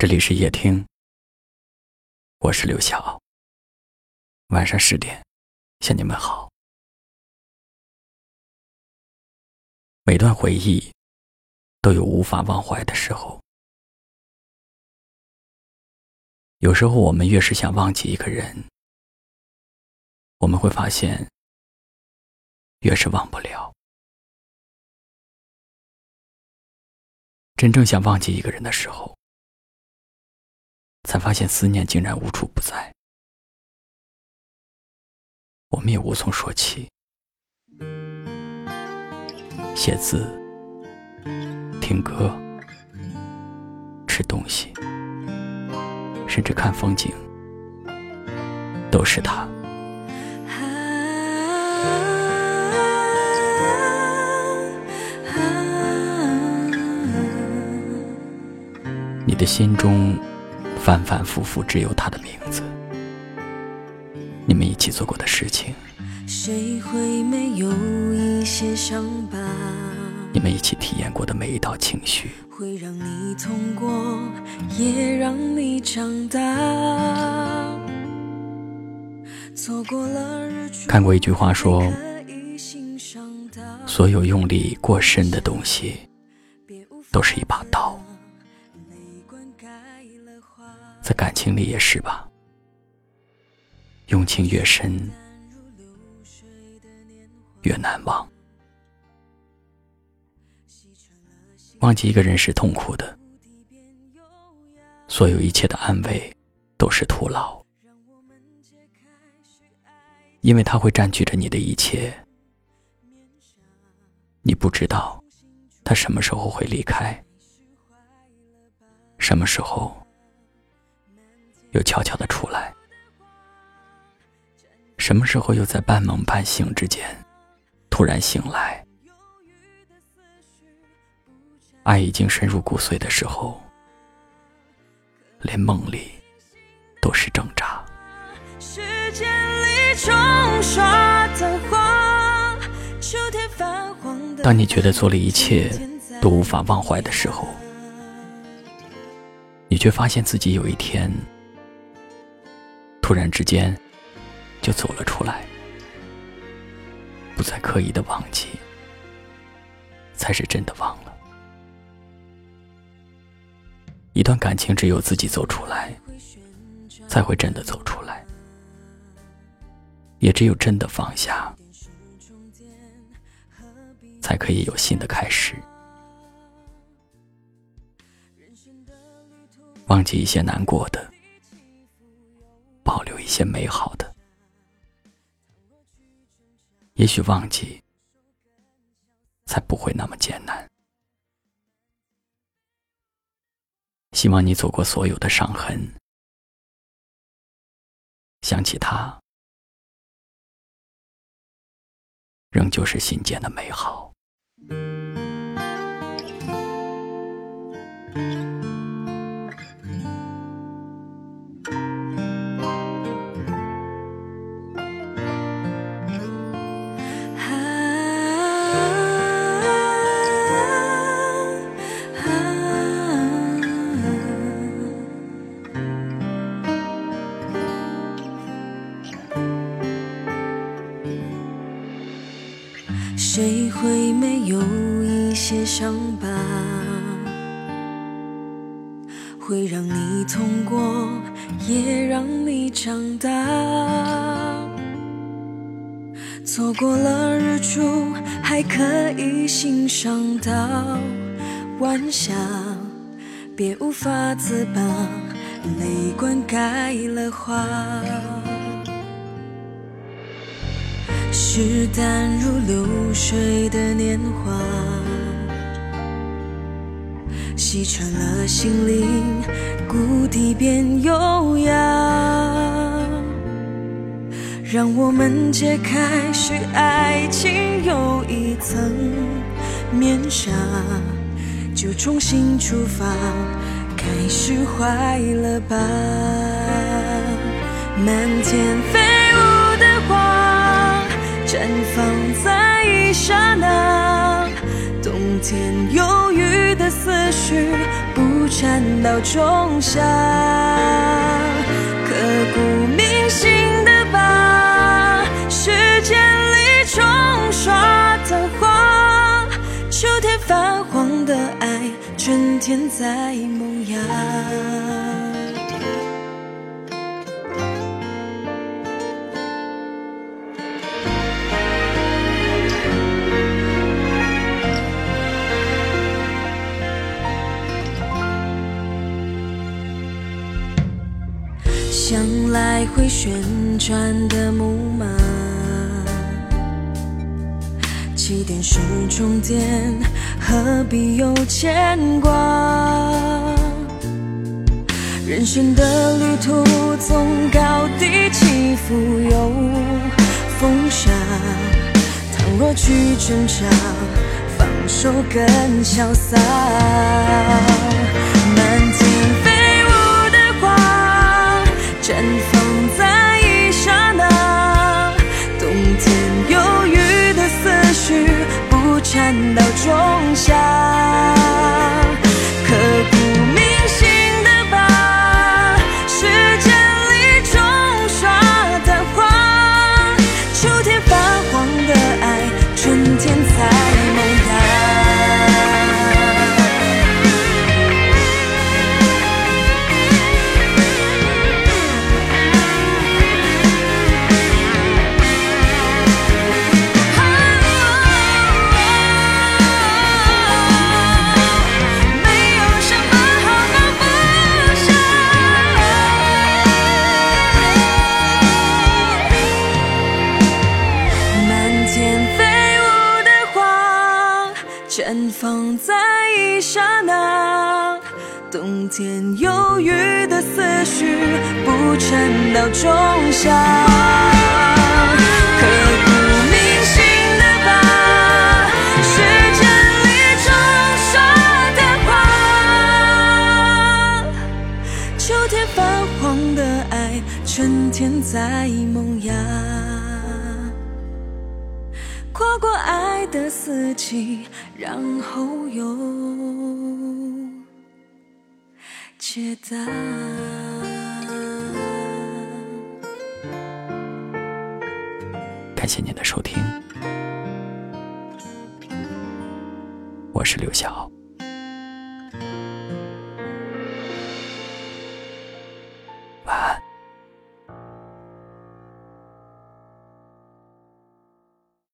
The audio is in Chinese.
这里是夜听，我是刘晓。晚上十点向你们好。每段回忆都有无法忘怀的时候，有时候我们越是想忘记一个人，我们会发现越是忘不了。真正想忘记一个人的时候。才发现思念竟然无处不在，我们也无从说起。写字、听歌、吃东西，甚至看风景，都是他。你的心中。反反复复，只有他的名字。你们一起做过的事情，谁会没有一些伤疤？你们一起体验过的每一道情绪，会让你痛过，也让你长大。错过了日出，看过一句话说，所有用力过深的东西，都是一把在感情里也是吧，用情越深，越难忘。忘记一个人是痛苦的，所有一切的安慰都是徒劳，因为他会占据着你的一切，你不知道他什么时候会离开，什么时候。又悄悄的出来，什么时候又在半梦半醒之间突然醒来？爱已经深入骨髓的时候，连梦里都是挣扎。当你觉得做了一切都无法忘怀的时候，你却发现自己有一天。突然之间，就走了出来，不再刻意的忘记，才是真的忘了。一段感情只有自己走出来，才会真的走出来，也只有真的放下，才可以有新的开始。忘记一些难过的。些美好的，也许忘记才不会那么艰难。希望你走过所有的伤痕，想起他，仍旧是心间的美好。伤疤，会让你痛过，也让你长大。错过了日出，还可以欣赏到晚霞，别无法自拔，泪灌溉了花。是淡如流水的年华，洗穿了心灵，谷底变优雅。让我们揭开是爱情又一层面纱，就重新出发，开始坏了吧？满天飞舞的花。绽放在一刹那，冬天忧雨的思绪不缠到仲夏，刻骨铭心的疤，时间里冲刷的花，秋天泛黄的爱，春天在萌芽。像来回旋转的木马，起点是终点，何必有牵挂？人生的旅途总高低起伏有风沙，倘若去挣扎，放手更潇洒。到仲夏。绽放在一刹那，冬天忧郁的思绪不缠到仲夏，刻骨铭心的疤，时间里冲刷的花，秋天泛黄的爱，春天在萌过爱的四季，然后又解答。感谢您的收听，我是刘晓。